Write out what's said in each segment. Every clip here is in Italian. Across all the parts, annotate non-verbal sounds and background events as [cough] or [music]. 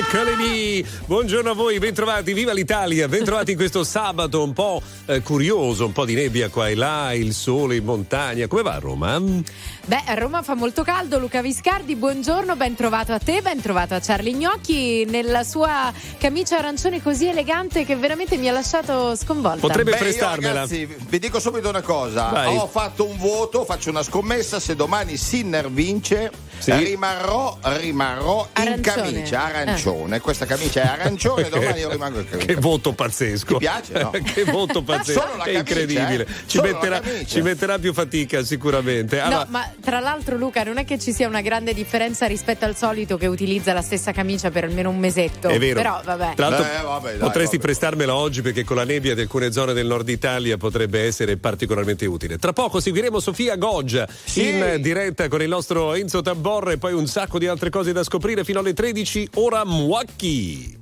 Eccoli lì! Buongiorno a voi, bentrovati, viva l'Italia, bentrovati in questo sabato un po' eh, curioso, un po' di nebbia qua e là, il sole in montagna. Come va a Roma? Beh, a Roma fa molto caldo, Luca Viscardi, buongiorno, ben trovato a te, ben trovato a Charlie Gnocchi nella sua camicia arancione così elegante che veramente mi ha lasciato sconvolta. Potrebbe Beh, prestarmela. ragazzi, vi dico subito una cosa. Vai. Ho fatto un voto, faccio una scommessa. Se domani Sinner vince, Sì. rimarrò, rimarrò in camicia arancione. Questa camicia è arancione, [laughs] domani io rimango in Che camicia. voto pazzesco. Ti piace, no? [laughs] che voto pazzesco. Solo la è camicia, incredibile. eh? Ci, metterà, ci metterà più fatica sicuramente. Allora, No, ma tra l'altro Luca non è che ci sia una grande differenza rispetto al solito che utilizza la stessa camicia per almeno un mesetto. È vero. Però vabbè. Tra l'altro, Eh, vabbè, dai, potresti vabbè. prestarmela oggi perché con la nebbia di alcune zone del nord Italia potrebbe essere particolarmente utile. Tra poco seguiremo Sofia Goggia Sì. in diretta con il nostro Enzo Tabor e poi un sacco di altre cose da scoprire fino alle 13. Ora Muacchi.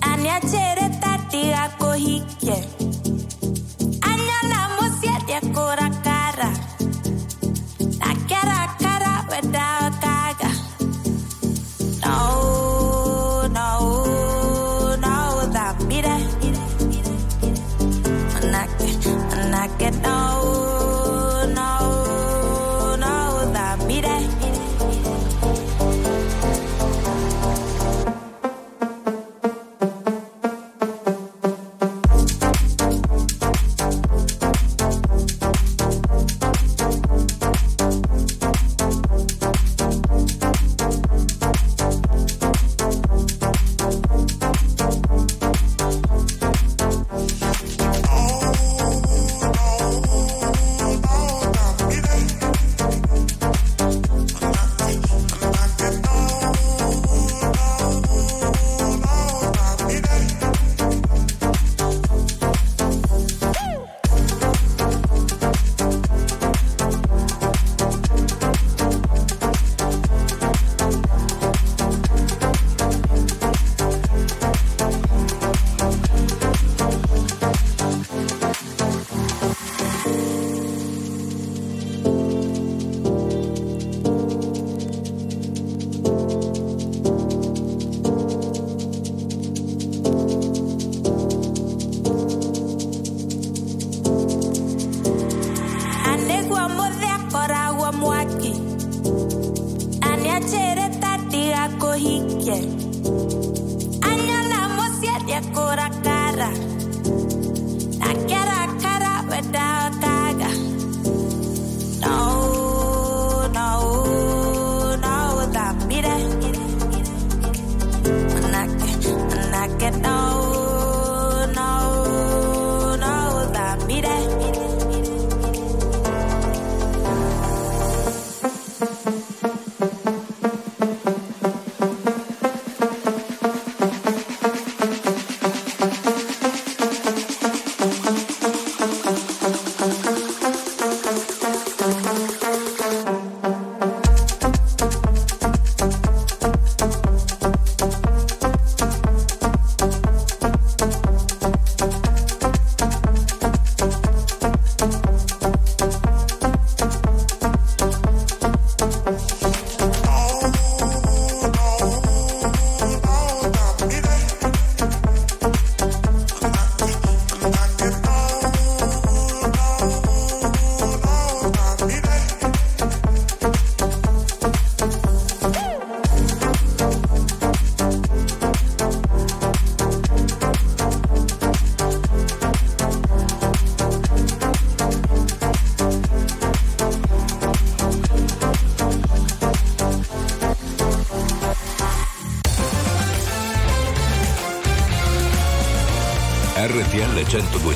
aniachere tatiga kuhikie no no no thambire manake manake no no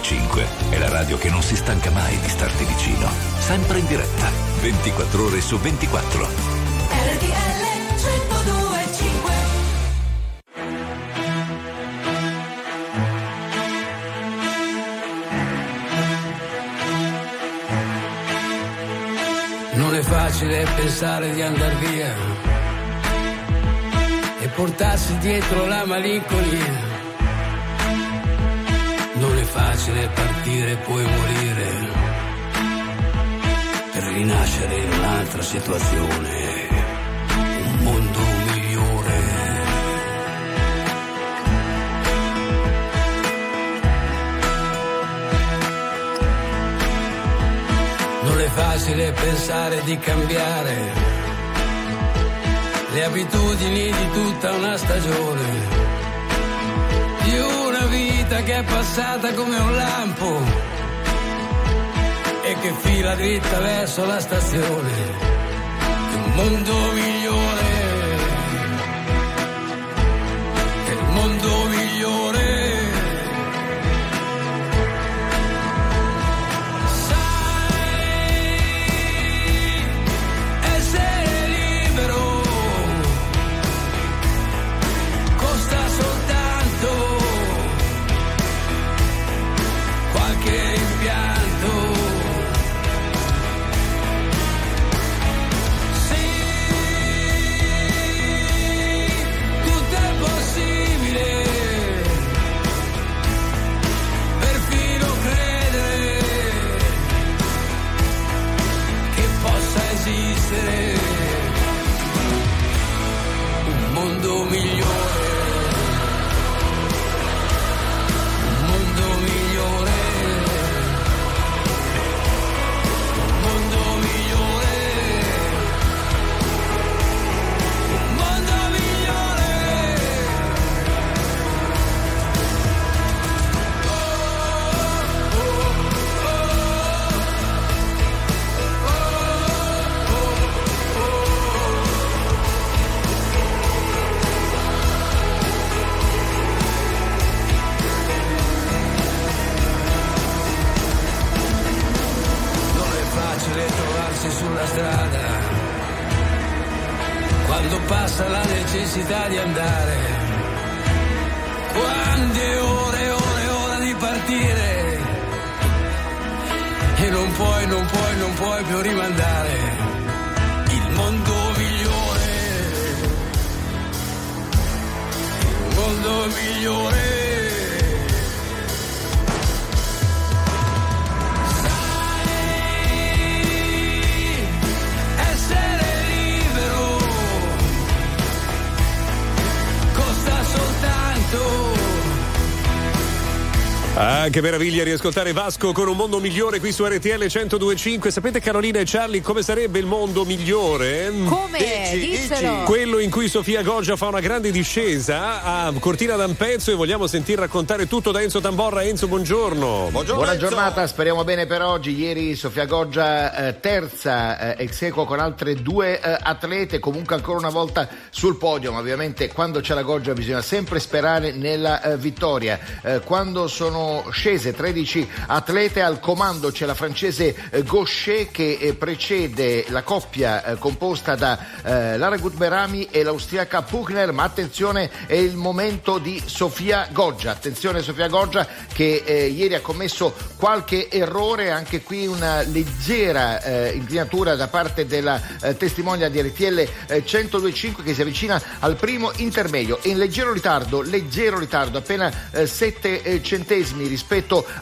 1025 è la radio che non si stanca mai di starti vicino. Sempre in diretta, 24 ore su 24. RTL 1025 Non è facile pensare di andar via e portarsi dietro la malinconia. Facile partire poi morire per rinascere in un'altra situazione, un mondo migliore. Non è facile pensare di cambiare le abitudini di tutta una stagione, vita che è passata come un lampo. E che fila dritta verso la stazione. Di un mondo migliore, che meraviglia riascoltare Vasco con un mondo migliore qui su RTL 1025. Sapete Carolina e Charlie come sarebbe il mondo migliore? Come? Dici, Diccelo. Quello in cui Sofia Goggia fa una grande discesa a Cortina d'Ampezzo e vogliamo sentir raccontare tutto da Enzo Tamborra. Enzo, buongiorno. Buongiorno, Buona Enzo. giornata, speriamo bene per oggi. Ieri Sofia Goggia eh, terza eh, ex equo con altre due eh, atlete, comunque ancora una volta sul podio, ma ovviamente quando c'è la Goggia bisogna sempre sperare nella eh, vittoria. Eh, quando sono scese 13 atlete. Al comando c'è la francese eh, Gaucher che eh, precede la coppia eh, composta da Lara Gutberami e l'austriaca Puchner, ma attenzione è il momento di Sofia Goggia. Attenzione Sofia Goggia che eh, ieri ha commesso qualche errore, anche qui una leggera eh, inclinatura da parte della eh, testimonia di RTL eh, 1025 che si avvicina al primo intermedio. In leggero ritardo, leggero ritardo, appena 7 centesimi rispetto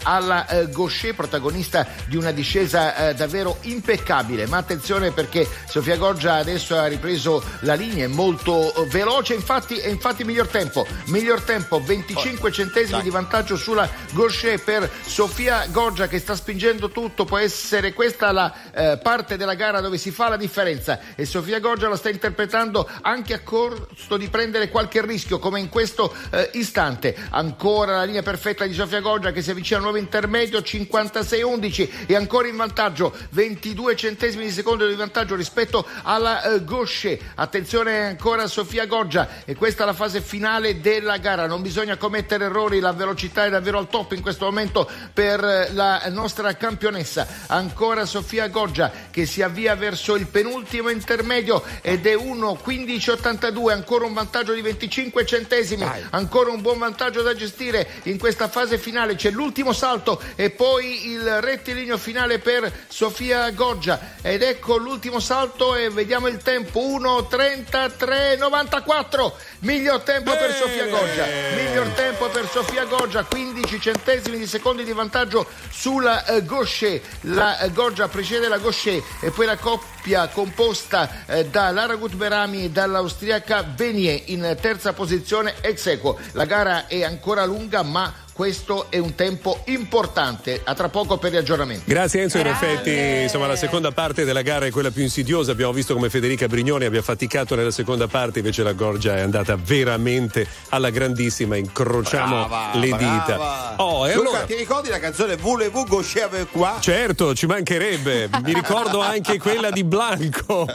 alla eh, Gaucher, protagonista di una discesa eh, davvero impeccabile. Ma attenzione perché Sofia Goggia adesso ha ripreso la linea, è molto eh, veloce, infatti è infatti miglior tempo, miglior tempo, 25 centesimi di vantaggio sulla Gaucher per Sofia Goggia che sta spingendo tutto, può essere questa la eh, parte della gara dove si fa la differenza. E Sofia Goggia la sta interpretando anche a costo di prendere qualche rischio come in questo eh, istante. Ancora la linea perfetta di Sofia Goggia che si avvicina al nuovo intermedio 56-11 e ancora in vantaggio 22 centesimi di secondo di vantaggio rispetto alla eh, Gaucher. Attenzione ancora a Sofia Goggia e questa è la fase finale della gara. Non bisogna commettere errori, la velocità è davvero al top in questo momento per eh, la nostra campionessa. Ancora Sofia Goggia che si avvia verso il penultimo intermedio ed è 1-15-82, ancora un vantaggio di 25 centesimi, ancora un buon vantaggio da gestire in questa fase finale c'è l'ultimo salto e poi il rettilineo finale per Sofia Goggia ed ecco l'ultimo salto e vediamo il tempo. 1.33.94 miglior tempo per. Sofia Goggia miglior tempo per Sofia Goggia 15 centesimi di secondi di vantaggio sulla eh, Gaucher. La eh, Goggia precede la Gaucher e poi la coppia composta eh, da Lara Gutberami e dall'austriaca Benier in terza posizione ex equo la gara è ancora lunga ma questo è un tempo importante. A tra poco per gli aggiornamenti. Grazie Enzo, in effetti insomma la seconda parte della gara è quella più insidiosa, abbiamo visto come Federica Brignoni abbia faticato nella seconda parte, invece la Gorgia è andata veramente alla grandissima, incrociamo Brava, le brava. dita. Oh, e Luca, allora... ti ricordi la canzone Voulez-vous gaucher avec quoi? Certo, ci mancherebbe, mi ricordo anche quella di Blanco.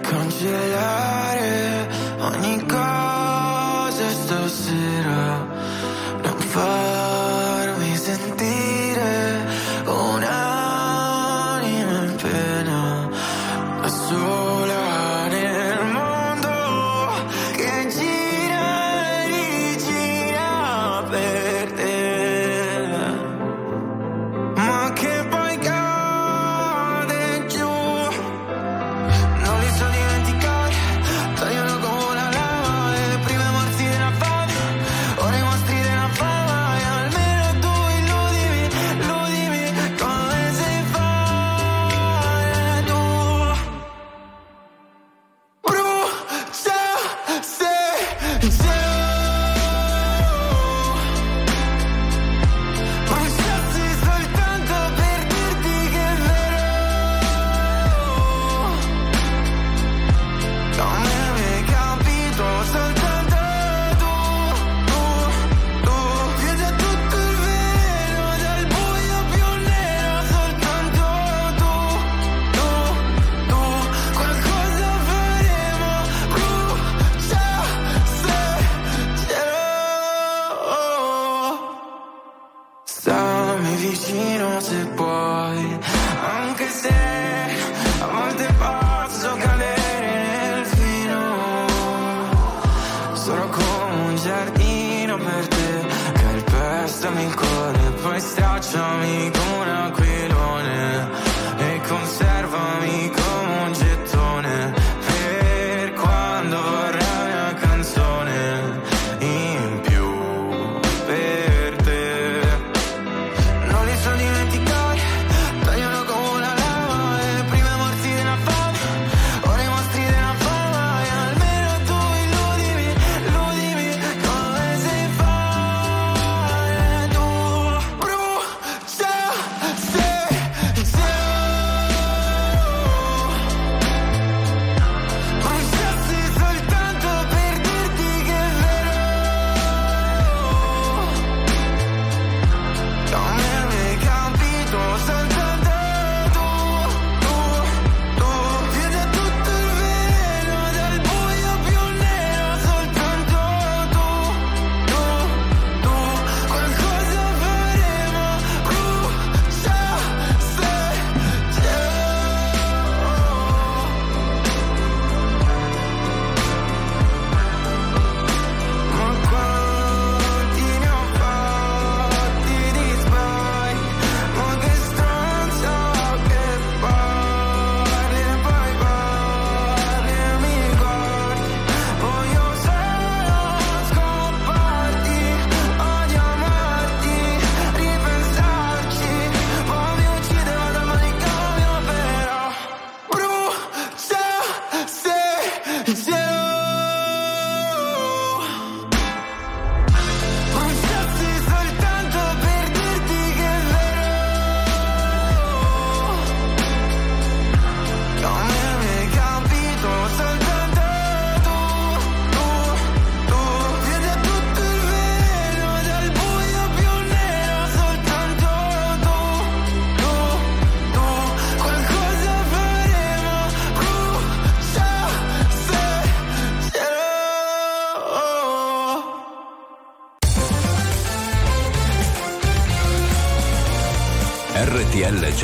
cancellare ogni cosa stasera. Non farmi sentire un'anima vicino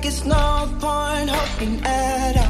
Like it's no point hoping at all.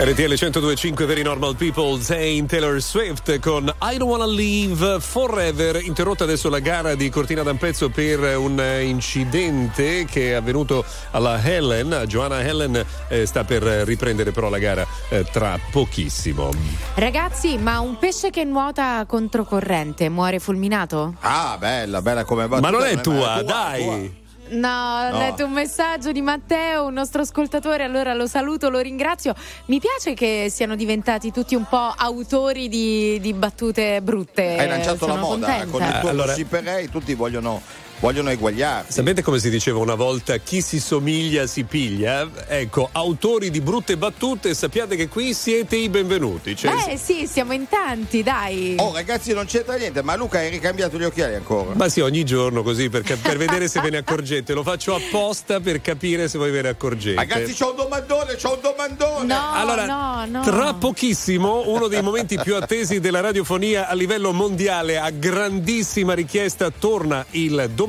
RTL 1025 Very Normal People Zayn Taylor Swift con I Don't Wanna Leave Forever interrotta adesso la gara di Cortina d'Ampezzo per un eh, incidente che è avvenuto alla Helen Joanna Helen eh, sta per riprendere però la gara eh, tra pochissimo Ragazzi, ma un pesce che nuota controcorrente muore fulminato? Ah, bella, bella come va. ma non è tua dai No, ho No. letto un messaggio di Matteo, un nostro ascoltatore, allora lo saluto, lo ringrazio. Mi piace che siano diventati tutti un po' autori di, di battute brutte. Hai lanciato Sono la moda contenta. con il tuo Allora- tutti vogliono, vogliono eguagliarsi. Sapete come si diceva una volta chi si somiglia si piglia? Ecco, autori di brutte battute, sappiate che qui siete i benvenuti. Cioè, Beh, sì, siamo in tanti, dai. Oh ragazzi non c'entra niente, ma Luca hai ricambiato gli occhiali ancora? Ma sì, ogni giorno così per, per vedere se [laughs] ve ne accorgete. Lo faccio apposta per capire se voi ve ne accorgete. Ragazzi c'ho un domandone, c'ho un domandone! No, allora, no, no. tra pochissimo, uno dei momenti più attesi della radiofonia a livello mondiale, a grandissima richiesta, torna il domandone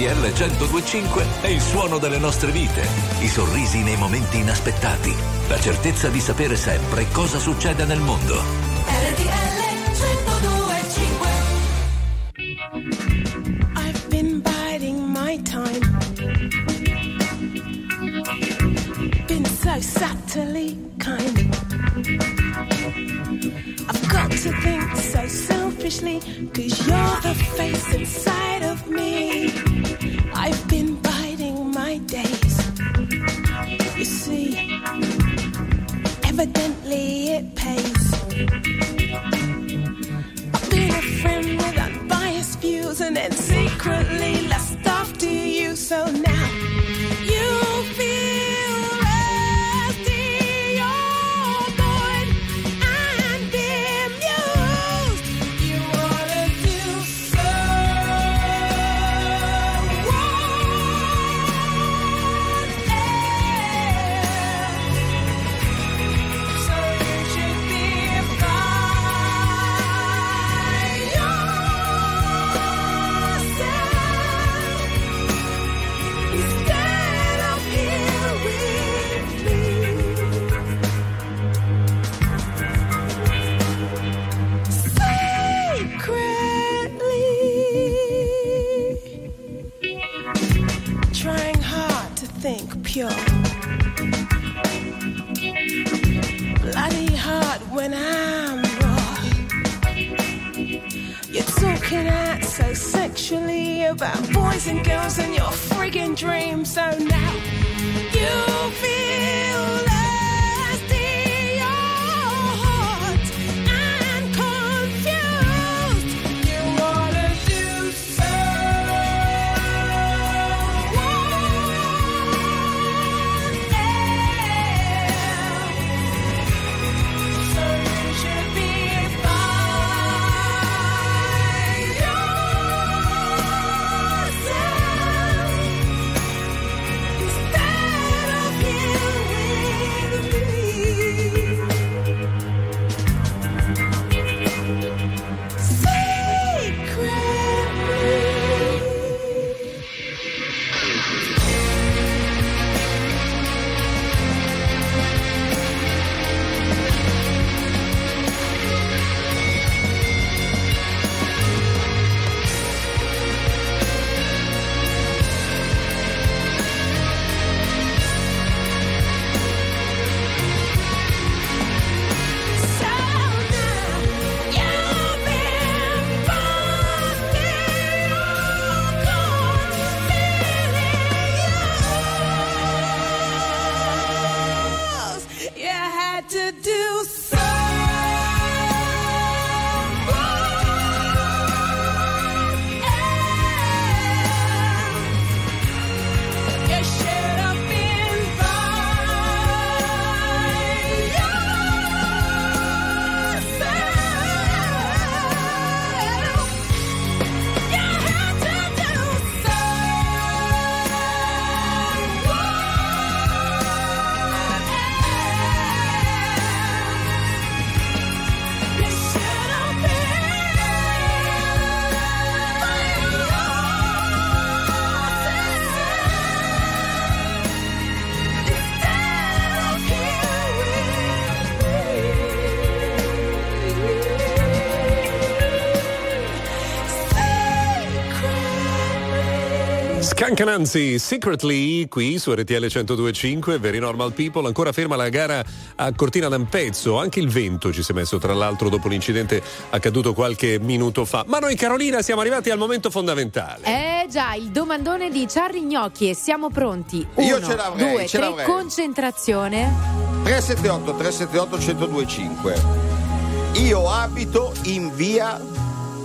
RTL 1025 è il suono delle nostre vite, i sorrisi nei momenti inaspettati, la certezza di sapere sempre cosa succede nel mondo. RTL 1025 I've been biding my time. Been so subtly kind. I've got to think so selfishly, cause you're the face inside and your friggin' dreams. So now you feel Skank Nancy, Secretly, qui su RTL 1025, Very Normal People, ancora ferma la gara a Cortina d'Ampezzo, anche il vento ci si è messo tra l'altro dopo l'incidente accaduto qualche minuto fa. Ma noi Carolina siamo arrivati al momento fondamentale. Eh già, il domandone di Charlie Gnocchi e siamo pronti. Io Uno, ce l'avrei, due, ce tre, l'avrei. concentrazione. 378 378 1025. Io abito in via.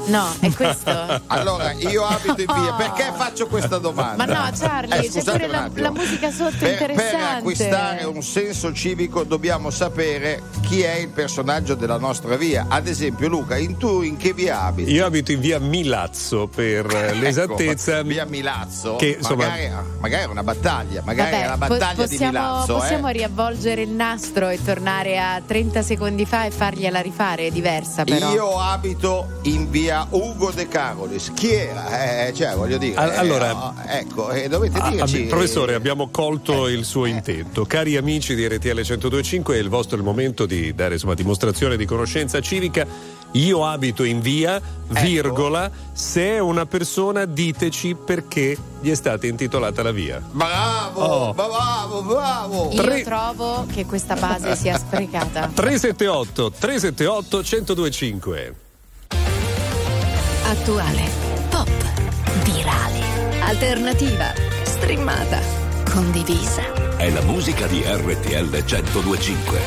No, è questo. [laughs] Allora, io abito in via. Perché faccio questa domanda? Ma no, Charlie, c'è scusate pure la, la musica sotto Per, interessante. per acquistare un senso civico dobbiamo sapere chi è il personaggio della nostra via. Ad esempio, Luca, in tu in che via abiti? Io abito in via Milazzo per [laughs] eh, l'esattezza. Ecco, via Milazzo. Che, insomma- magari, magari è una battaglia, magari Vabbè, è la po- battaglia possiamo, di Milazzo. possiamo eh. riavvolgere il nastro e tornare a 30 secondi fa e fargliela rifare, è diversa però. Io abito in via Ugo De Carolis. Chi era? Eh, cioè, voglio dire. Al- eh, allora- no, ecco, eh, dovete Ah, dirci. abbi- professore, abbiamo colto il suo intento. Cari amici di RTL 1025, è il vostro il momento di dare insomma, dimostrazione di conoscenza civica. Io abito in via, virgola, se è una persona diteci perché gli è stata intitolata la via. Bravo, Oh. bravo, bravo. Io tre- trovo che questa base sia sprecata. 378 378 1025. Attuale, pop, virale, alternativa, streamata, condivisa. È la musica di RTL 1025.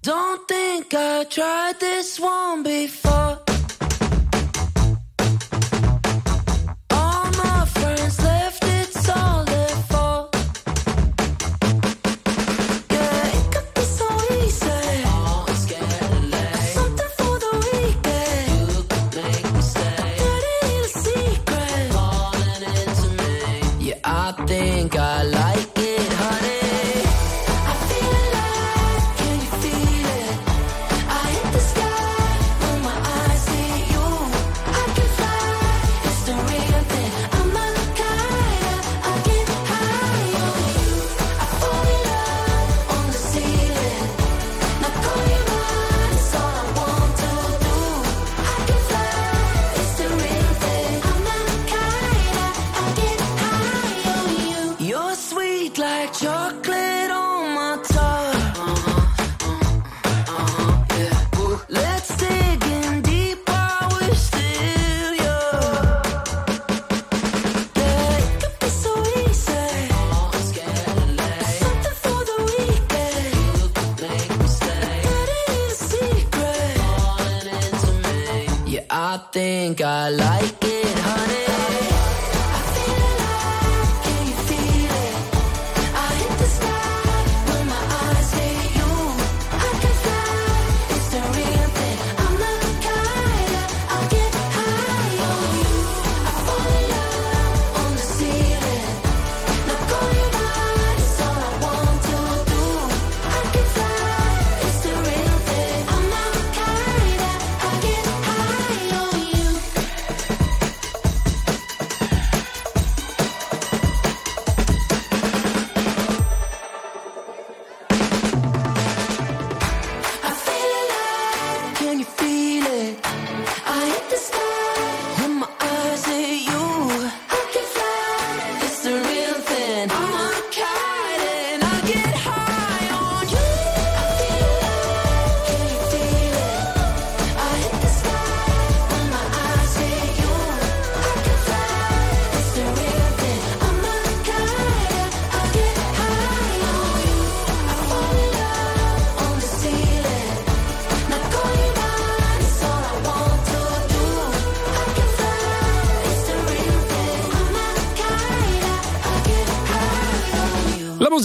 Don't think I tried this one before.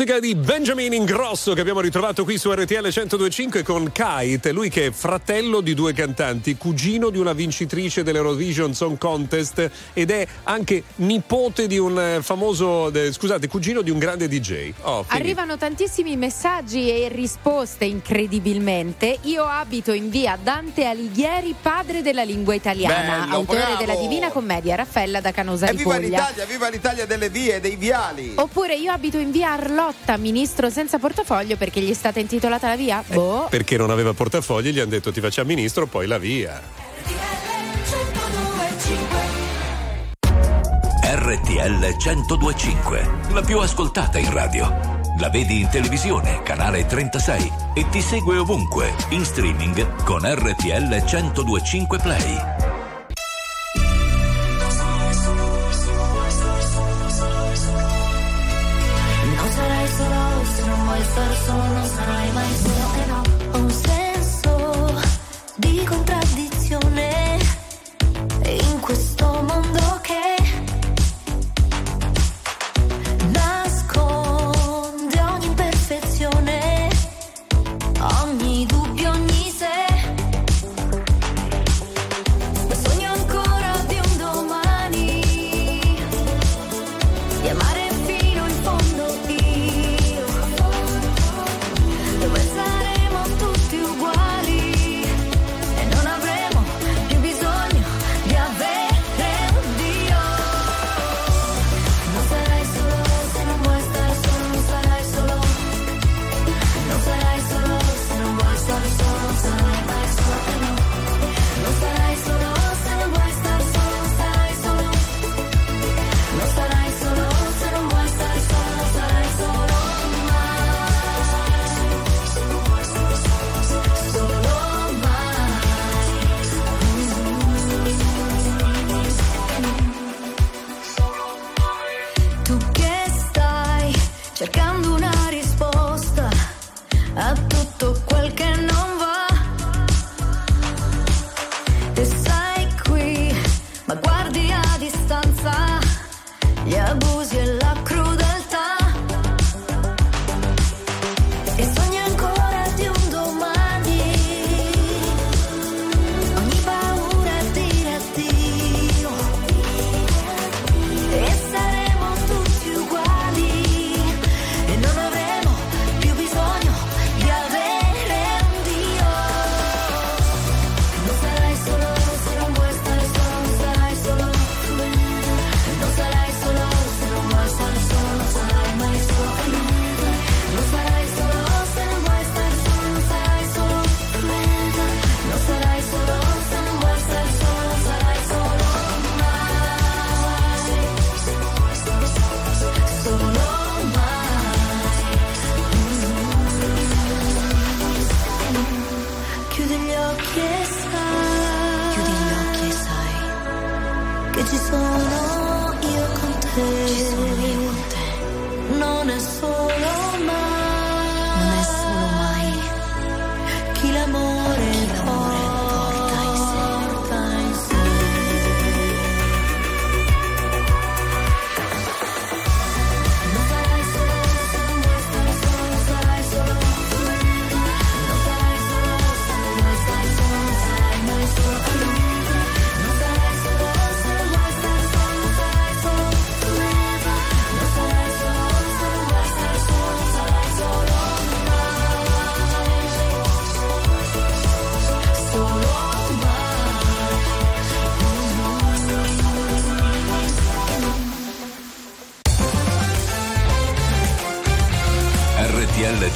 Musica di Benjamin Ingrosso che abbiamo ritrovato qui su RTL 1025 con Kite, lui che è fratello di due cantanti, cugino di una vincitrice dell'Eurovision Song Contest ed è anche nipote di un eh, famoso, scusate, cugino di un grande DJ. Oh. Arrivano tantissimi messaggi e risposte incredibilmente. Io abito in via Dante Alighieri, padre della lingua italiana, Bello, autore bravo. della Divina Commedia, Raffaella da Canosa E di viva Puglia. l'Italia, viva l'Italia delle vie, dei viali. Oppure io abito in via Arlotta Lotta, ministro senza portafoglio perché gli è stata intitolata la via? Boh. Perché non aveva portafogli, gli hanno detto ti facciamo ministro, poi la via. RTL 1025, la più ascoltata in radio. La vedi in televisione, canale 36 e ti segue ovunque, in streaming con RTL 1025 Play.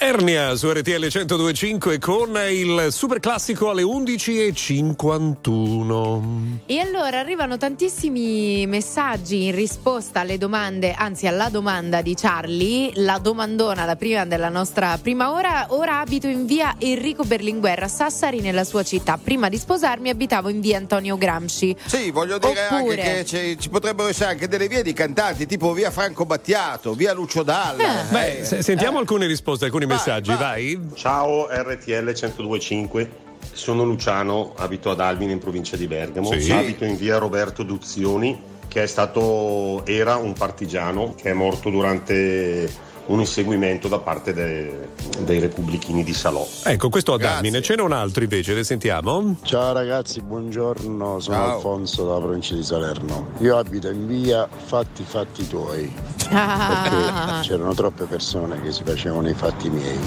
Ernia su RTL 1025 con il super classico alle 11.51. E allora arrivano tantissimi messaggi in risposta alle domande, anzi alla domanda di Charlie, la domandona, la prima della nostra prima ora. Ora abito in via Enrico Berlinguer a Sassari nella sua città. Prima di sposarmi abitavo in via Antonio Gramsci. Sì, voglio dire Oppure- anche che ci potrebbero essere anche delle vie di cantanti, tipo via Franco Battiato, via Lucio Dalla. Beh, Eh, se- sentiamo alcune risposte, alcuni messaggi, vai. Ciao RTL 1025, sono Luciano, abito ad Albino in provincia di Bergamo, Sì. abito in via Roberto Duzioni che è stato, era un partigiano che è morto durante un inseguimento da parte de- dei repubblichini di Salò. Ecco, questo ad Almine. Ce n'è un altro invece, le sentiamo? Ciao ragazzi, buongiorno, sono Ciao. Alfonso dalla provincia di Salerno. Io abito in via Fatti Fatti Tuoi, Ah, perché c'erano troppe persone che si facevano i fatti miei.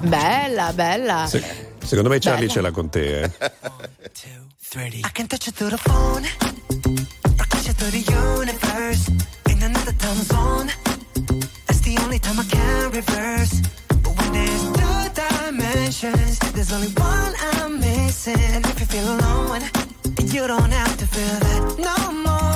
bella, bella. Secondo me Charlie Bella. ce l'ha con te, eh. I can touch it through the phone, or touch it through the universe. In another time zone, the only time I can reverse. But when there's two dimensions, there's only one I'm missing. And if you feel alone, you don't have to feel that no more.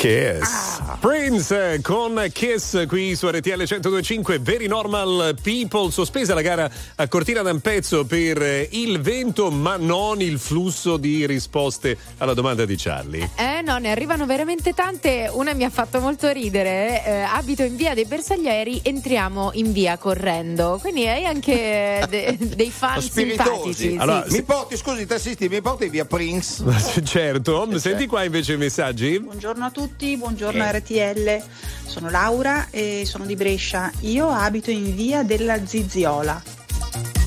Kiss. Ah. Prince con Kiss qui su RTL 1025 Very Normal People. Sospesa la gara a Cortina d'Ampezzo per eh, il vento ma non il flusso di risposte alla domanda di Charlie. Eh no ne arrivano veramente tante. Una mi ha fatto molto ridere. Eh, abito in via dei Bersaglieri entriamo in via correndo. Quindi hai anche eh, de- [laughs] dei fan simpatici allora, sì. mi porti scusi tassisti mi porti via Prince? [laughs] Certo. Senti qua invece i messaggi. Buongiorno a tutti buongiorno a eh. RTL RPL. Sono Laura e sono di Brescia. Io abito in via della Ziziola.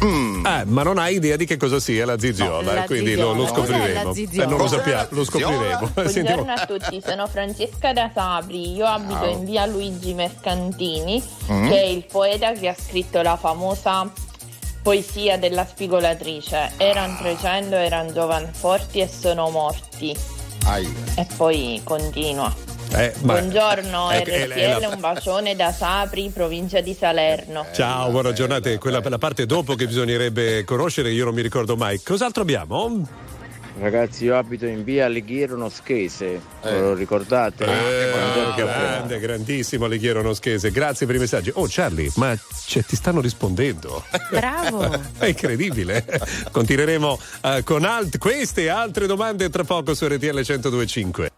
Mm. Eh, ma non hai idea di che cosa sia la ziziola, no, la eh, quindi ziziola. Lo, lo, scopriremo. Eh, non lo sappiamo, lo scopriremo. [laughs] Buongiorno a tutti, sono Francesca da Sabri, io abito Ciao. in via Luigi Mercantini, mm. che è il poeta che ha scritto la famosa poesia della spigolatrice. Erano ah. 300, erano giovani forti e sono morti. Aia. E poi continua. Eh, Buongiorno RTL, è la- un bacione da Sapri, provincia di Salerno. Ciao, buona giornata. È Quella la parte dopo che bisognerebbe conoscere, io non mi ricordo mai. Cos'altro abbiamo? Ragazzi, io abito in via Alighiero Noschese, ve lo ricordate? Eh, Buongiorno. grande, grandissimo Alighiero Noschese. Grazie per i messaggi. Oh, Charlie, ma cioè, ti stanno rispondendo. Bravo. È incredibile. Continueremo eh, con alt- queste e altre domande tra poco su RTL 1025.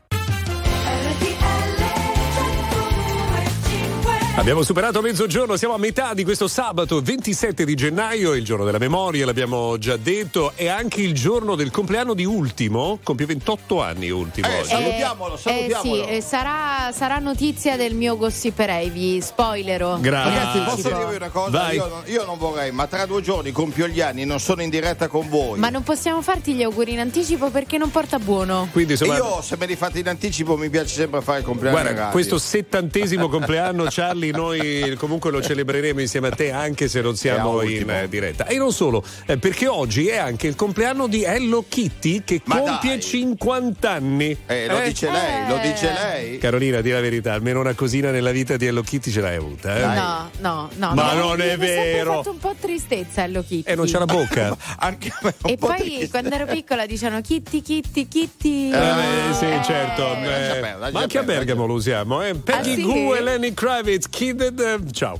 Abbiamo superato mezzogiorno, siamo a metà di questo sabato 27 di gennaio, il giorno della memoria, l'abbiamo già detto, è anche il giorno del compleanno di Ultimo, compie 28 anni Ultimo. oggi. Eh sì, eh, sarà, sarà notizia del mio gossiperei, vi spoilerò. Grazie. Ragazzi, posso dirvi una cosa? Vai. Io non, io non vorrei, ma tra due giorni compio gli anni, non sono in diretta con voi. Ma non possiamo farti gli auguri in anticipo perché non porta buono. Quindi, insomma, io se me li fate in anticipo mi piace sempre fare il compleanno Guarda, ragazzi. questo settantesimo compleanno, Charlie, noi comunque lo celebreremo insieme a te, anche se non siamo in eh, diretta. E non solo, eh, perché oggi è anche il compleanno di Hello Kitty che Ma compie dai. 50 anni. Eh, lo dice lei, lo dice lei. Carolina, di la verità, almeno una cosina nella vita di Hello Kitty ce l'hai avuta. Eh? No, no, no. Ma no. non è Mi ha vero. fatto un po' tristezza Hello Kitty. E non c'è la bocca. [laughs] Anche a me E po' poi triste. quando ero piccola dicevano Kitty, Kitty, Kitty. Eh, sì, Eh, certo. eh, perdere, lascia ma anche a Bergamo lo usiamo. Eh? Peggy Ah, sì? Goo e Lenny Kravitz, Kid. ciao.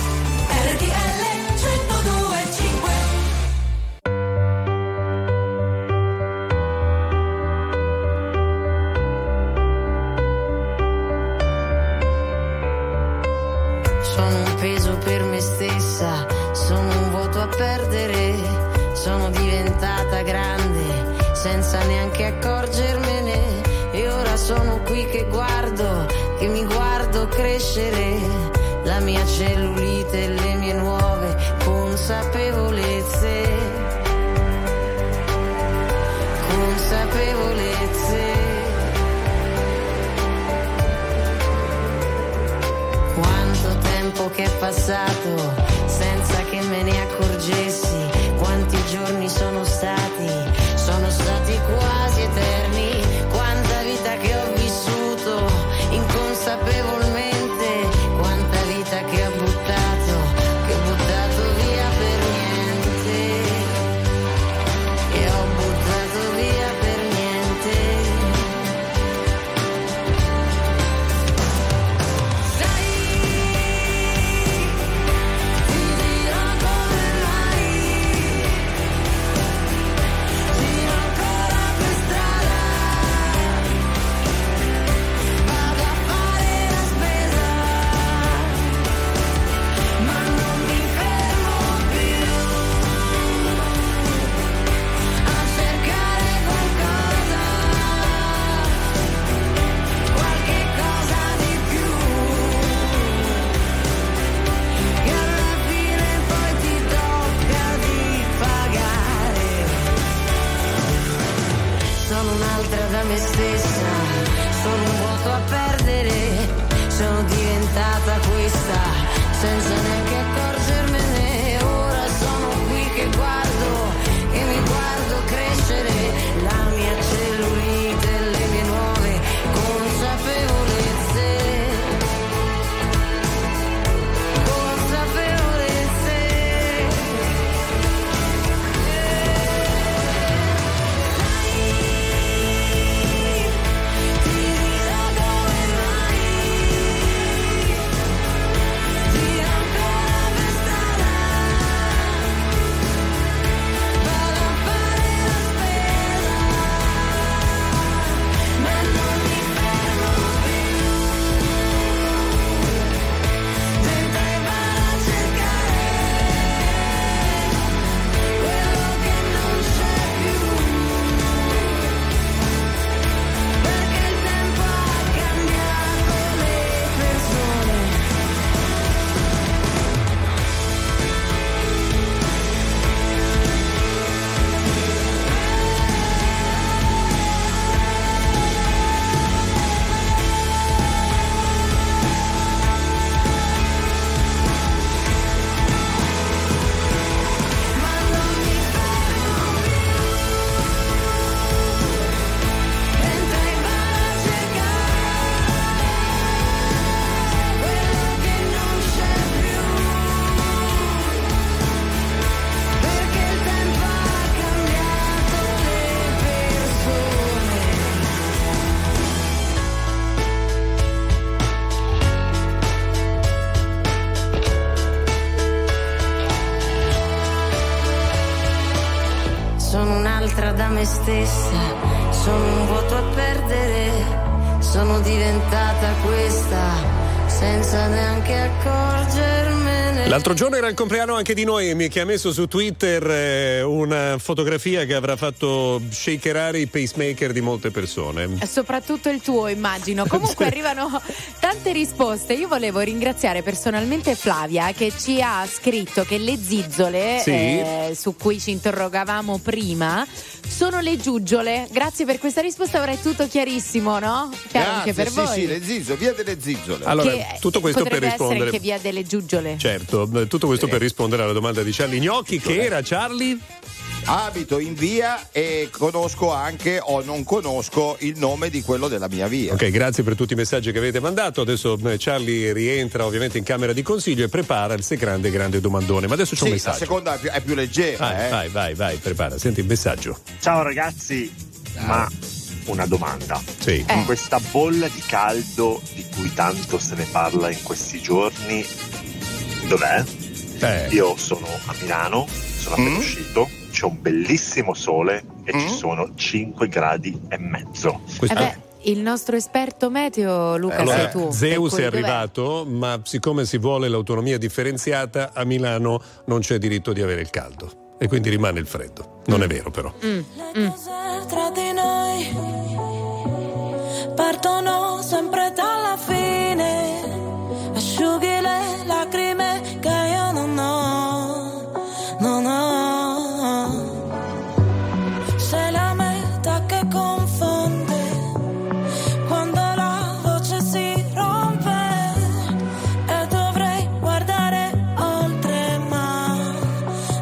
Sono qui che guardo, che mi guardo crescere, la mia cellulite e le mie nuove consapevolezze. Consapevolezze. Quanto tempo che è passato senza che me ne accorgessi, quanti giorni sono stati, stessa, sono un vuoto a perdere, sono diventata questa senza neanche accorgermene. L'altro giorno era il compleanno anche di Noemi che ha messo su Twitter eh, una fotografia che avrà fatto shakerare i pacemaker di molte persone. Soprattutto il tuo, immagino. Comunque [laughs] arrivano tante risposte. Io volevo ringraziare personalmente Flavia che ci ha scritto che le zizzole Sì. eh, su cui ci interrogavamo prima sono le giuggiole. Grazie per questa risposta, ora è tutto chiarissimo, no? Chiaro anche per sì, voi. sì, le zizzole, via delle zizzole. Allora, Che tutto questo per potrebbe essere rispondere. anche via delle giuggiole. Certo, eh, tutto questo per rispondere alla domanda di Charlie Gnocchi, che era Charlie? Abito in via e conosco anche o non conosco il nome di quello della mia via. Ok, grazie per tutti i messaggi che avete mandato. Adesso eh, Charlie rientra ovviamente in camera di consiglio e prepara il sé grande, grande domandone. Ma adesso c'è Sì, un la messaggio. seconda è più, è più leggera. Vai, eh. vai, vai, vai, prepara. Senti il messaggio. Ciao ragazzi, Ma una domanda. Sì. Eh. Questa bolla di caldo di cui tanto se ne parla in questi giorni, dov'è? Eh. Io sono a Milano, sono appena uscito, c'è un bellissimo sole e ci sono 5 gradi e mezzo. Eh beh, il nostro esperto meteo, Luca, Allora, sei tu. Zeus è cui dov'è? arrivato, ma siccome si vuole l'autonomia differenziata, a Milano non c'è diritto di avere il caldo. E quindi rimane il freddo. Non è vero, però. Mm, mm. tra di noi partono sempre lacrime che io non ho, non ho. Sei la meta che confonde quando la voce si rompe e dovrei guardare oltre, ma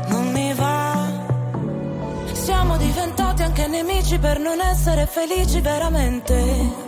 non mi va. Siamo diventati anche nemici per non essere felici veramente.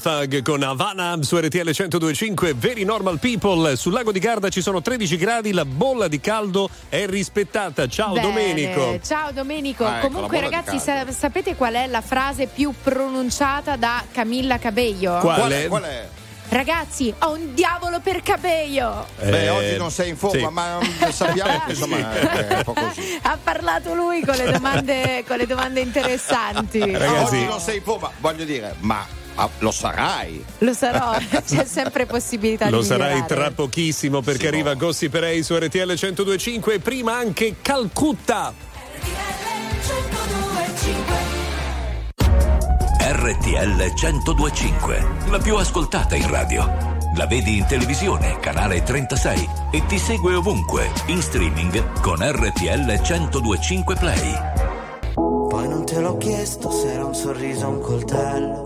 Thug con Havana su RTL 1025, Very Normal People. Sul lago di Garda ci sono 13 gradi, la bolla di caldo è rispettata. Ciao Bene. Domenico. Ciao Domenico. Ah, ecco, Comunque, ragazzi, sa- sapete qual è la frase più pronunciata da Camilla Cabello? Quale? Qual è? Ragazzi, ho un diavolo per Cabello. Beh, Eh, oggi non sei in forma, sì. ma mm, sappiamo che [laughs] insomma è un po' così. Ha parlato lui con le domande, con le domande interessanti. Oggi non sei in forma, voglio dire, ma ah, lo sarai. Lo sarò, [laughs] c'è sempre possibilità Lo di sarai migliorare. tra pochissimo perché arriva Gossip Ray su RTL 1025 e prima anche Calcutta. RTL 1025, la più ascoltata in radio. La vedi in televisione, canale 36 e ti segue ovunque, in streaming con RTL 1025 Play. Poi non te l'ho chiesto se era un sorriso o un coltello.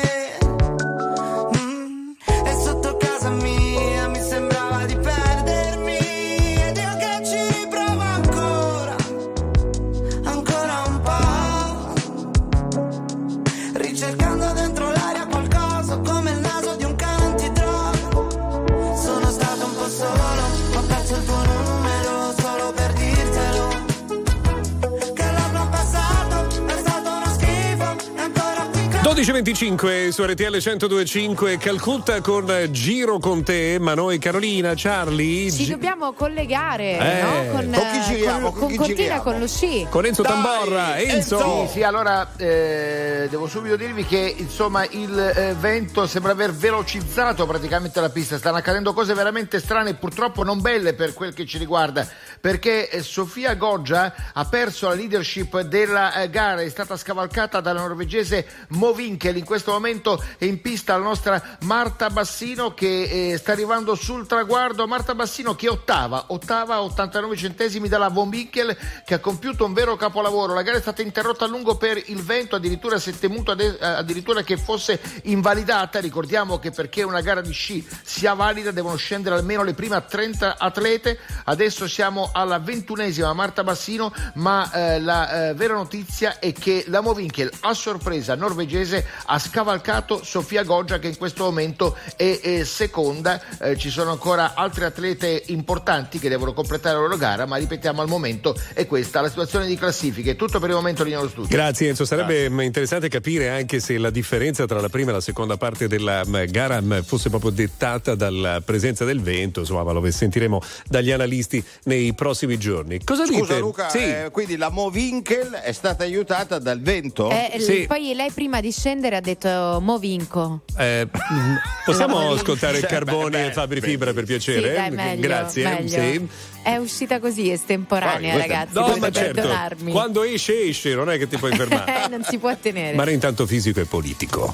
11.25 su RTL 102.5 Calcutta con Giro con te, ma noi Carolina, Charlie. Ci gi- dobbiamo collegare eh. no? con, con chi giriamo, con, con, chi con lo sci. Con Enzo Dai, Tamborra. Enzo. Enzo. Sì, sì, allora eh, devo subito dirvi che insomma il eh, vento sembra aver velocizzato praticamente la pista. Stanno accadendo cose veramente strane e purtroppo non belle per quel che ci riguarda perché eh, Sofia Goggia ha perso la leadership della eh, gara, è stata scavalcata dalla norvegese Movinkel, in questo momento è in pista la nostra Marta Bassino che eh, sta arrivando sul traguardo, Marta Bassino che è ottava, ottava a 89 centesimi dalla Von Winkel che ha compiuto un vero capolavoro. La gara è stata interrotta a lungo per il vento, addirittura si è temuto addirittura che fosse invalidata. Ricordiamo che perché una gara di sci sia valida devono scendere almeno le prime 30 atlete. Adesso siamo alla ventunesima Marta Bassino, ma eh, la eh, vera notizia è che la Movinkel a sorpresa norvegese ha scavalcato Sofia Goggia che in questo momento è, è seconda. Eh, ci sono ancora altre atlete importanti che devono completare la loro gara, ma ripetiamo al momento è questa la situazione di classifiche. Tutto per il momento linea allo studio. Grazie Enzo, sarebbe Grazie. interessante capire anche se la differenza tra la prima e la seconda parte della gara fosse proprio dettata dalla presenza del vento, insomma lo sentiremo dagli analisti nei prossimi giorni. Cosa Scusa, dite? Luca, sì. eh, quindi la Movinkel è stata aiutata dal vento? Eh, Sì. Poi lei prima di scendere ha detto mo vinco. Eh, [laughs] possiamo ascoltare Cioè, Carboni beh, e Fabri beh, Fibra per piacere? Sì, dai, meglio, Grazie. meglio. Sì. È uscita così, estemporanea, Questa- ragazzi. No, ma certo, perdonarmi. quando esce esce, non è che ti puoi fermare. [laughs] Eh, non si può tenere. Ma intanto fisico e politico.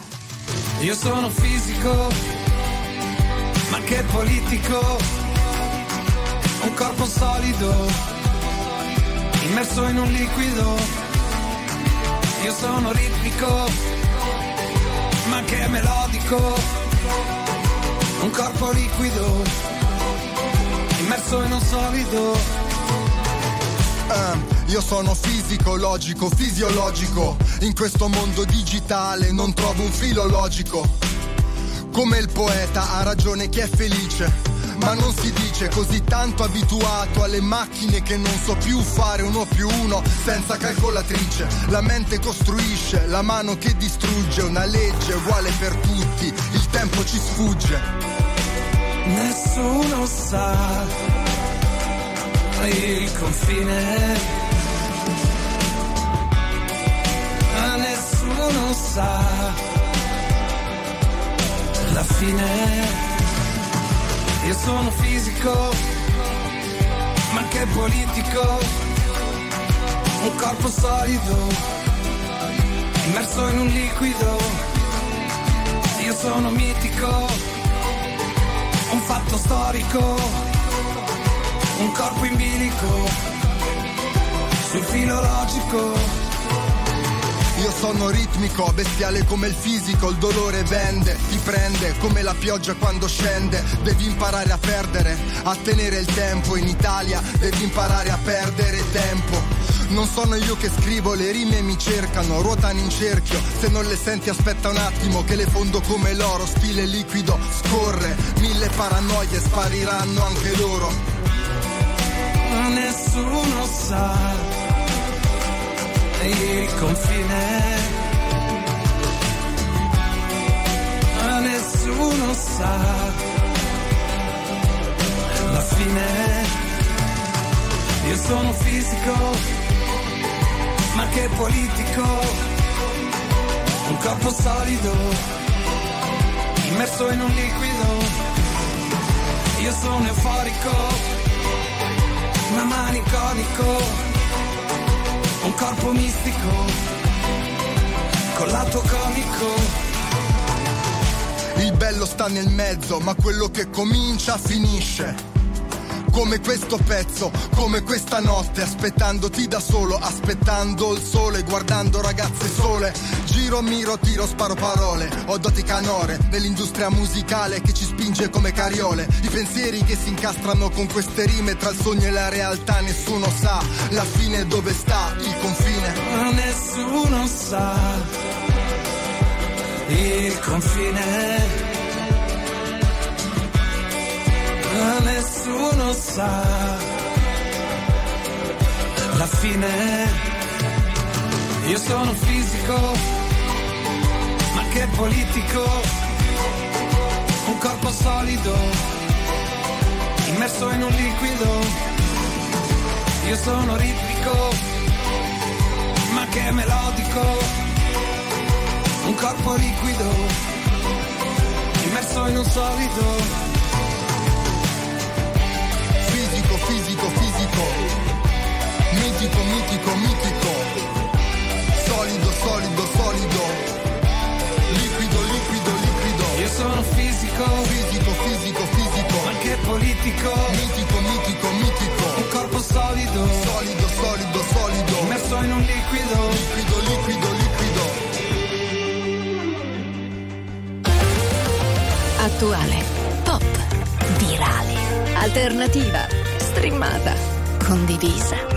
Io sono fisico, ma che politico. Un corpo solido, immerso in un liquido. Io sono ritmico, ma che melodico. Un corpo liquido, immerso in un solido. Ah, io sono fisico, logico, fisiologico. In questo mondo digitale non trovo un filo logico. Come il poeta ha ragione chi è felice. Ma non si dice così tanto abituato alle macchine che non so più fare uno più uno senza calcolatrice. La mente costruisce, la mano che distrugge, una legge uguale per tutti, il tempo ci sfugge. Nessuno sa il confine. Ma nessuno sa la fine. Io sono fisico, ma che politico. Un corpo solido, immerso in un liquido. Io sono mitico, un fatto storico un corpo in bilico sul filo logico. Io sono ritmico, bestiale come il fisico, il dolore vende, ti prende come la pioggia quando scende, devi imparare a perdere, a tenere il tempo, in Italia devi imparare a perdere tempo. Non sono io che scrivo, le rime mi cercano, ruotano in cerchio, se non le senti aspetta un attimo che le fondo come l'oro, stile liquido, scorre, mille paranoie spariranno anche loro. Ma nessuno sa il confine. Ma nessuno sa la fine. Io sono fisico, ma che politico. Un corpo solido, immerso in un liquido. Io sono euforico, ma maniconico un corpo mistico, con lato comico. Il bello sta nel mezzo, ma quello che comincia finisce. Come questo pezzo, come questa notte, aspettandoti da solo, aspettando il sole, guardando ragazze sole. Giro, miro, tiro, sparo parole. Ho doti canore nell'industria musicale che ci spinge come cariole. I pensieri che si incastrano con queste rime tra il sogno e la realtà, nessuno sa la fine dove sta il confine. Ma nessuno sa il confine. Nessuno sa la fine. Io sono fisico, ma che politico. Un corpo solido, immerso in un liquido. Io sono ritmico, ma che melodico. Un corpo liquido, immerso in un solido. Mitico, mitico. Solido, solido, solido. Liquido, liquido, liquido. Io sono fisico, fisico, fisico, fisico. ma che politico. Mitico, mitico, mitico. Un corpo solido, solido, solido, solido. immerso in un liquido. Liquido, liquido, liquido. Attuale, pop, virale, alternativa, streamata, condivisa.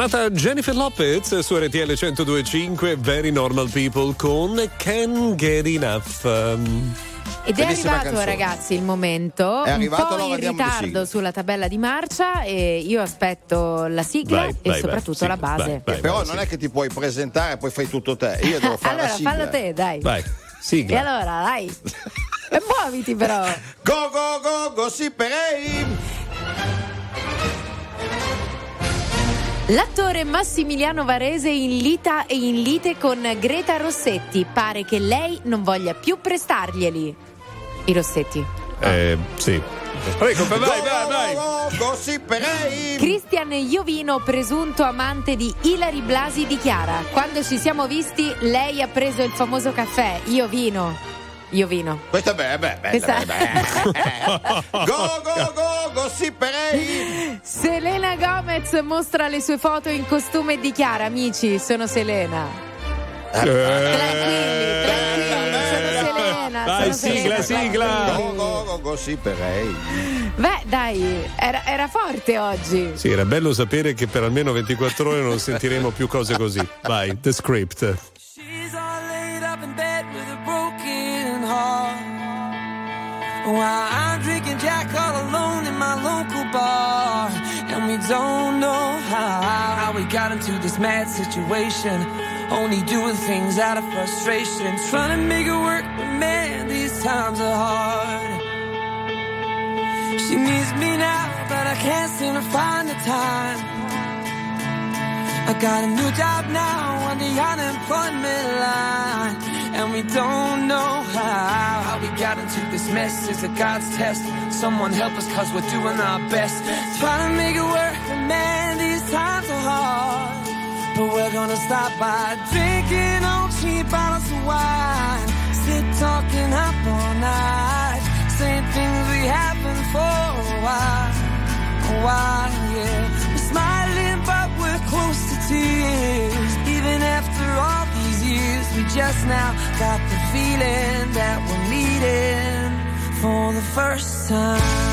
Tornata Jennifer Lopez su RTL 1025 Very Normal People con Can Get Enough. Um, Ed è arrivato, canzone. ragazzi, il momento. È arrivato, un po' allora in ritardo sulla tabella di marcia e io aspetto la sigla Vai, e vai, soprattutto la base. Però non è che ti puoi presentare e poi fai tutto te. Io devo fare allora, la sigla. fallo te, dai. Vai, E sigla. allora, dai. [laughs] e muoviti però. Go go go go Sipperei! L'attore Massimiliano Varese in lita e in lite con Greta Rossetti. Pare che lei non voglia più prestarglieli. I Rossetti. Eh, sì. Prego, vai, vai, vai. Sipperei! Christian Iovino, presunto amante di Ilari Blasi, dichiara: Quando ci siamo visti, lei ha preso il famoso caffè. Io vino. Io vino. Questa è bella, bella, Questa- bella. [laughs] Go go go go Sipperei! Selena Gomez mostra le sue foto in costume e dichiara: Amici, sono Selena. Tranquilli, tranquilli, sono Selena. Sono sigla, Selena, sigla. Go go go go Sipperei! Beh, dai, era, era forte oggi. Sì, era bello sapere che per almeno 24 ore non sentiremo più cose così. Vai, the script. Heart. While I'm drinking Jack all alone in my local bar. And we don't know how, how we got into this mad situation. Only doing things out of frustration. Trying to make it work, but man, these times are hard. She needs me now, but I can't seem to find the time. I got a new job now on the unemployment line. And we don't know how, how we got into this mess. Is it God's test? Someone help us cause we're doing our best. Trying to make it work, man, these times are hard. But we're gonna stop by drinking on cheap bottles of wine. Sit talking up all night. Saying things we haven't for a while. A while, just now got the feeling that we're meeting for the first time.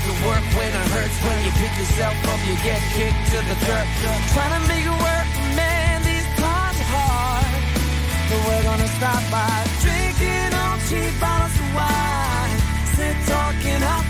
Make it work when it hurts. When you pick yourself up, you get kicked to the dirt. Trying to make it work, man, these times are hard. But we're gonna stop by drinking on cheap bottles of wine. Sit talking up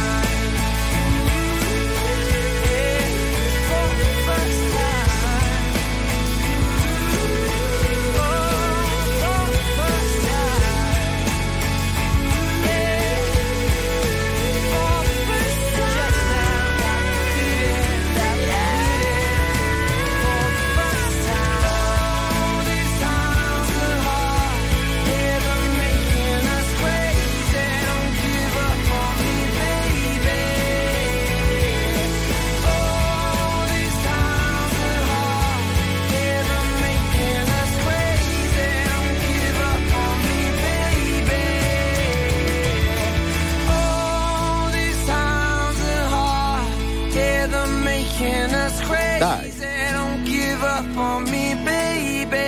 Dai. Don't give up on me, baby.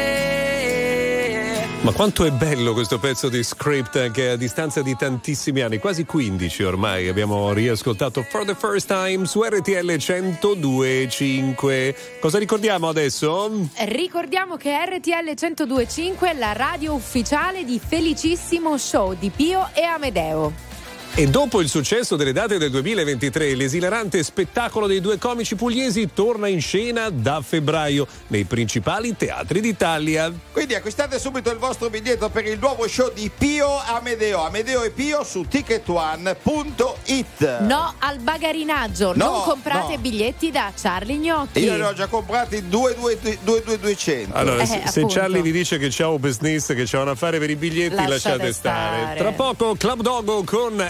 Ma quanto è bello questo pezzo di script che a distanza di tantissimi anni, quasi 15 ormai, abbiamo riascoltato for the first time su RTL 102.5. Cosa ricordiamo adesso? Ricordiamo che RTL 1025 è la radio ufficiale di Felicissimo Show di Pio e Amedeo. E dopo il successo delle date del 2023, l'esilarante spettacolo dei due comici pugliesi torna in scena da febbraio nei principali teatri d'Italia. Quindi acquistate subito il vostro biglietto per il nuovo show di Pio Amedeo. Amedeo e Pio su ticketone.it. No al bagarinaggio, No, non comprate no. biglietti da Charlie Gnocchi. Io ne ho già comprati 22200. Allora, Eh, se, se. Charlie vi dice che c'è un business, che c'è un affare per i biglietti, Lasciate lasciate stare. stare. Tra poco Club Dogo con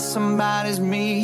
Somebody's me.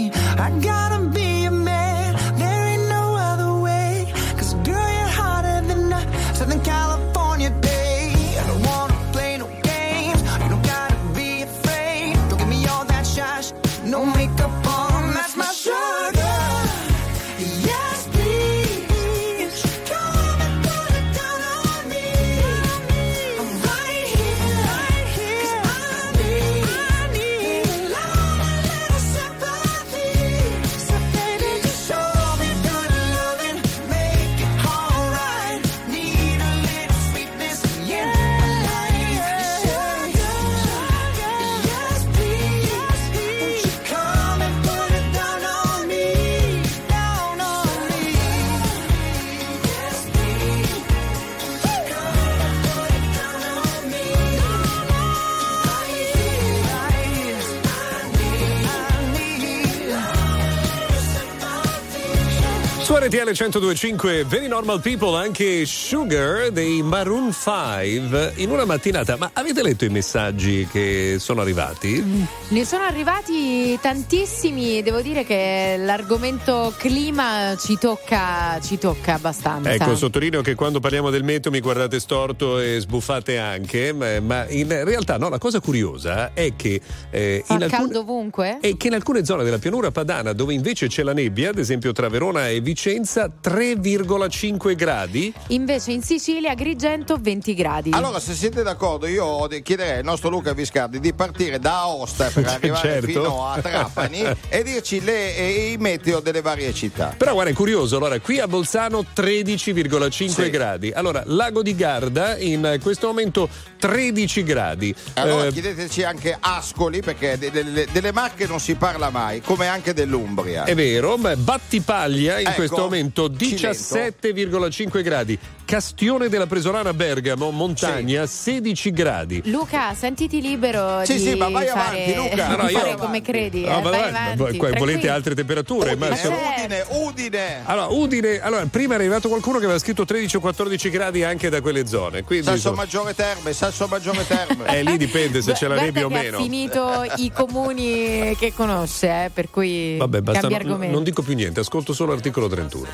Su RTL 1025 Very Normal People anche Sugar dei Maroon 5 in una mattinata. Ma avete letto i messaggi che sono arrivati? Ne sono arrivati tantissimi, devo dire che l'argomento clima ci tocca, ci tocca abbastanza. Ecco, sottolineo che quando parliamo del meteo mi guardate storto e sbuffate anche, ma, ma in realtà no, la cosa curiosa è che eh, Fa in alcune, caldo ovunque? è che in alcune zone della pianura padana dove invece c'è la nebbia, ad esempio tra Verona e Vicenza, 3,5 gradi. Invece in Sicilia, Agrigento, 20 gradi. Allora, se siete d'accordo, io chiederei al nostro Luca Viscardi di partire da Aosta per [laughs] arrivare Certo. fino a Trapani [laughs] e dirci le, e i meteo delle varie città. Però guarda, è curioso, allora qui a Bolzano 13,5 Sì. gradi. Allora, Lago di Garda in questo momento 13 gradi. Allora Eh, chiedeteci anche Ascoli, perché de- delle, delle Marche non si parla mai, come anche dell'Umbria. È vero, ma Battipaglia in Ecco, questo momento Cilento. 17,5 gradi. Castione della Presolana Bergamo, montagna 16 gradi. Luca, sentiti libero Sì, di sì, ma vai fare, avanti, Luca. No, no, io- fare come credi. No, eh, ma vai vai- avanti, volete altre temperature? Udine, Ma sono- Udine, Udine. Allora, Udine, allora, prima è arrivato qualcuno che aveva scritto 13 o 14 gradi anche da quelle zone. Quindi, Sasso insomma, Maggiore Terme, Sasso Maggiore Terme. [laughs] eh, lì dipende se c'è la nebbia o meno. ha finito i comuni che conosce, eh, per cui Vabbè, basta, cambia non, argomento. non dico più niente, ascolto solo l'articolo 31.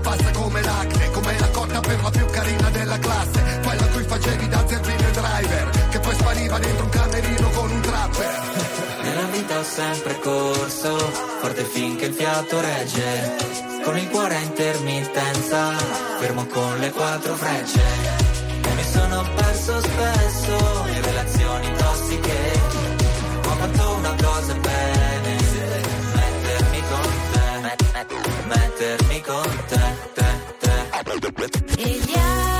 passa come l'acne Come la cotta per la più carina della classe Quella cui facevi da zerbino driver Che poi spariva dentro un camerino con un trapper Nella vita ho sempre corso, forte finché il fiato regge. Con il cuore a intermittenza, fermo con le quattro frecce. E mi sono perso spesso mettermi con te, te, te. E gli altri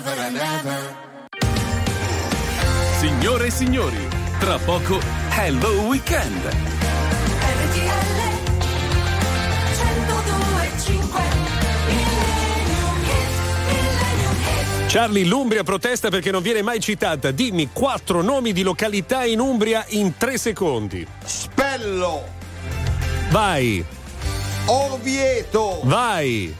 forever and ever Signore e signori, tra poco Hello Weekend. RTL 102.5 Millennium Hit, Millennium Hit. Charlie, l'Umbria protesta perché non viene mai citata. Dimmi quattro nomi di località in Umbria in tre secondi. Spello, Vai, Orvieto, vai,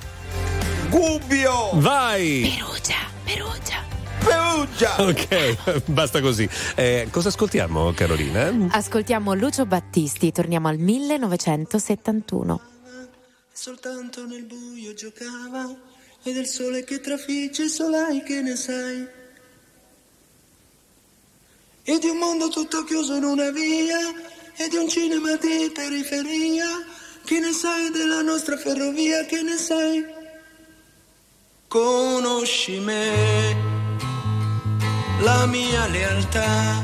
Gubbio, vai. Perugia, Perugia. Perugia. Ok, basta così. Eh, cosa ascoltiamo, Carolina? Ascoltiamo Lucio Battisti, torniamo al 1971. Soltanto nel buio giocava e del sole che trafigge solai che ne sai. E di un mondo tutto chiuso in una via e di un cinema di periferia. Che ne sai della nostra ferrovia? Che ne sai? Conosci me, la mia lealtà.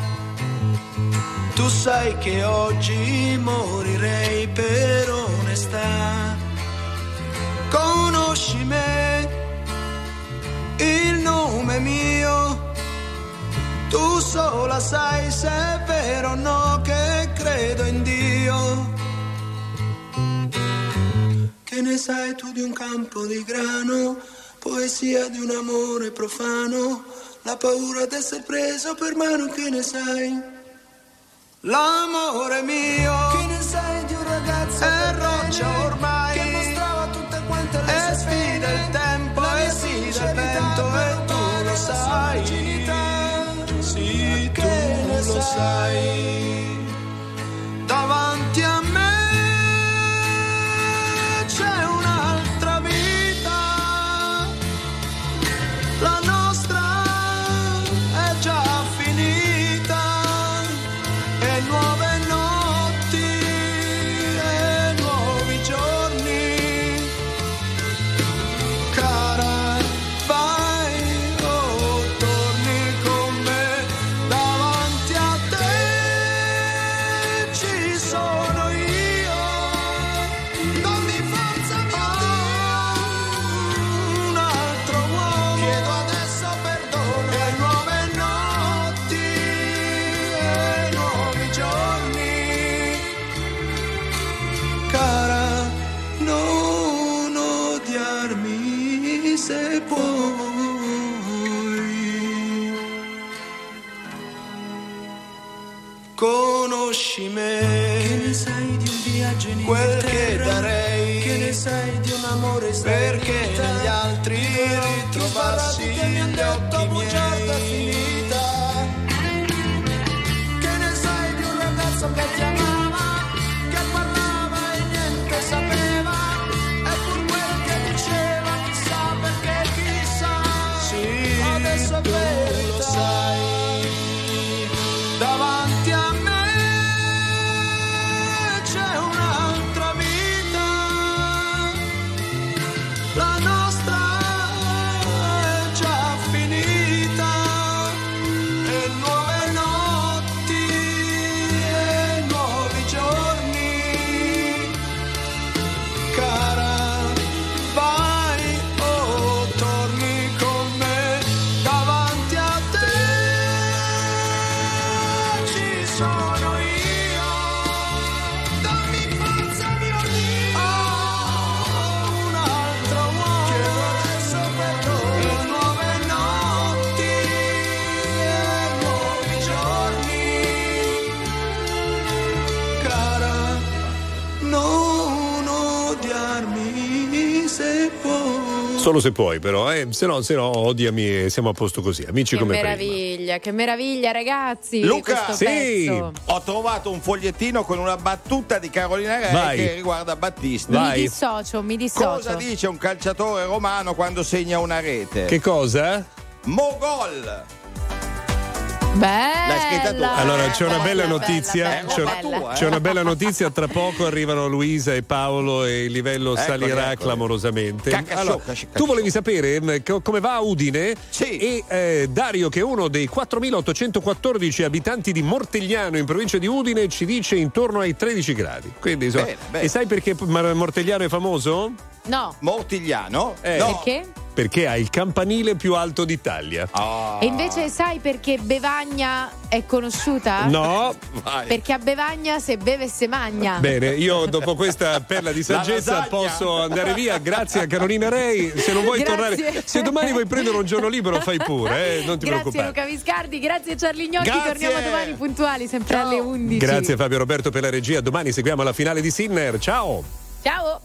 Tu sai che oggi morirei per onestà. Conosci me, il nome mio. Tu sola sai se è vero o no che credo in Dio. Che ne sai tu di un campo di grano, poesia di un amore profano, la paura d'essere preso per mano, che ne sai? L'amore mio, che ne sai di un ragazzo è roccia ormai, che mostrava tutte quante le e sfida il tempo e il vento e tu lo sai, sì tu lo sai, davanti a me Solo se puoi, però, eh? se no, se no, odiami e siamo a posto così. Amici Che come prima. meraviglia, che meraviglia, ragazzi. Luca, questo pezzo. ho trovato un fogliettino con una battuta di Carolina Re Vai. che riguarda Battista. Mi dissocio, mi dissocio. Cosa dice un calciatore romano quando segna una rete? Che cosa? Mogol. L'hai scritta tu. Allora c'è una bella notizia, bella, c'è, bella. c'è una bella notizia, tra poco arrivano Luisa e Paolo e il livello Eccoli, salirà eccoli. clamorosamente. Cacca Allora, sciocca, cacca tu volevi sapere co- come va a Udine? Sì. E eh, Dario, che è uno dei 4.814 abitanti di Mortegliano in provincia di Udine, ci dice intorno ai 13 gradi. Quindi, insomma- Bene, bene. E sai perché Mortegliano è famoso? No. Mortigliano? Eh. No. Perché? Perché ha il campanile più alto d'Italia. Ah. E invece sai perché Bevagna è conosciuta? No, Vai. Perché a Bevagna se beve se magna. Bene, io dopo questa perla di saggezza posso andare via. Grazie a Carolina Rei. Se non vuoi Grazie. tornare, se domani vuoi prendere un giorno libero, fai pure, eh, non ti Grazie preoccupare. Luca Viscardi, grazie Charlie Gnocchi, Grazie. torniamo domani puntuali, sempre alle 11. Grazie Fabio Roberto per la regia. Domani seguiamo la finale di Sinner. Ciao! Ciao!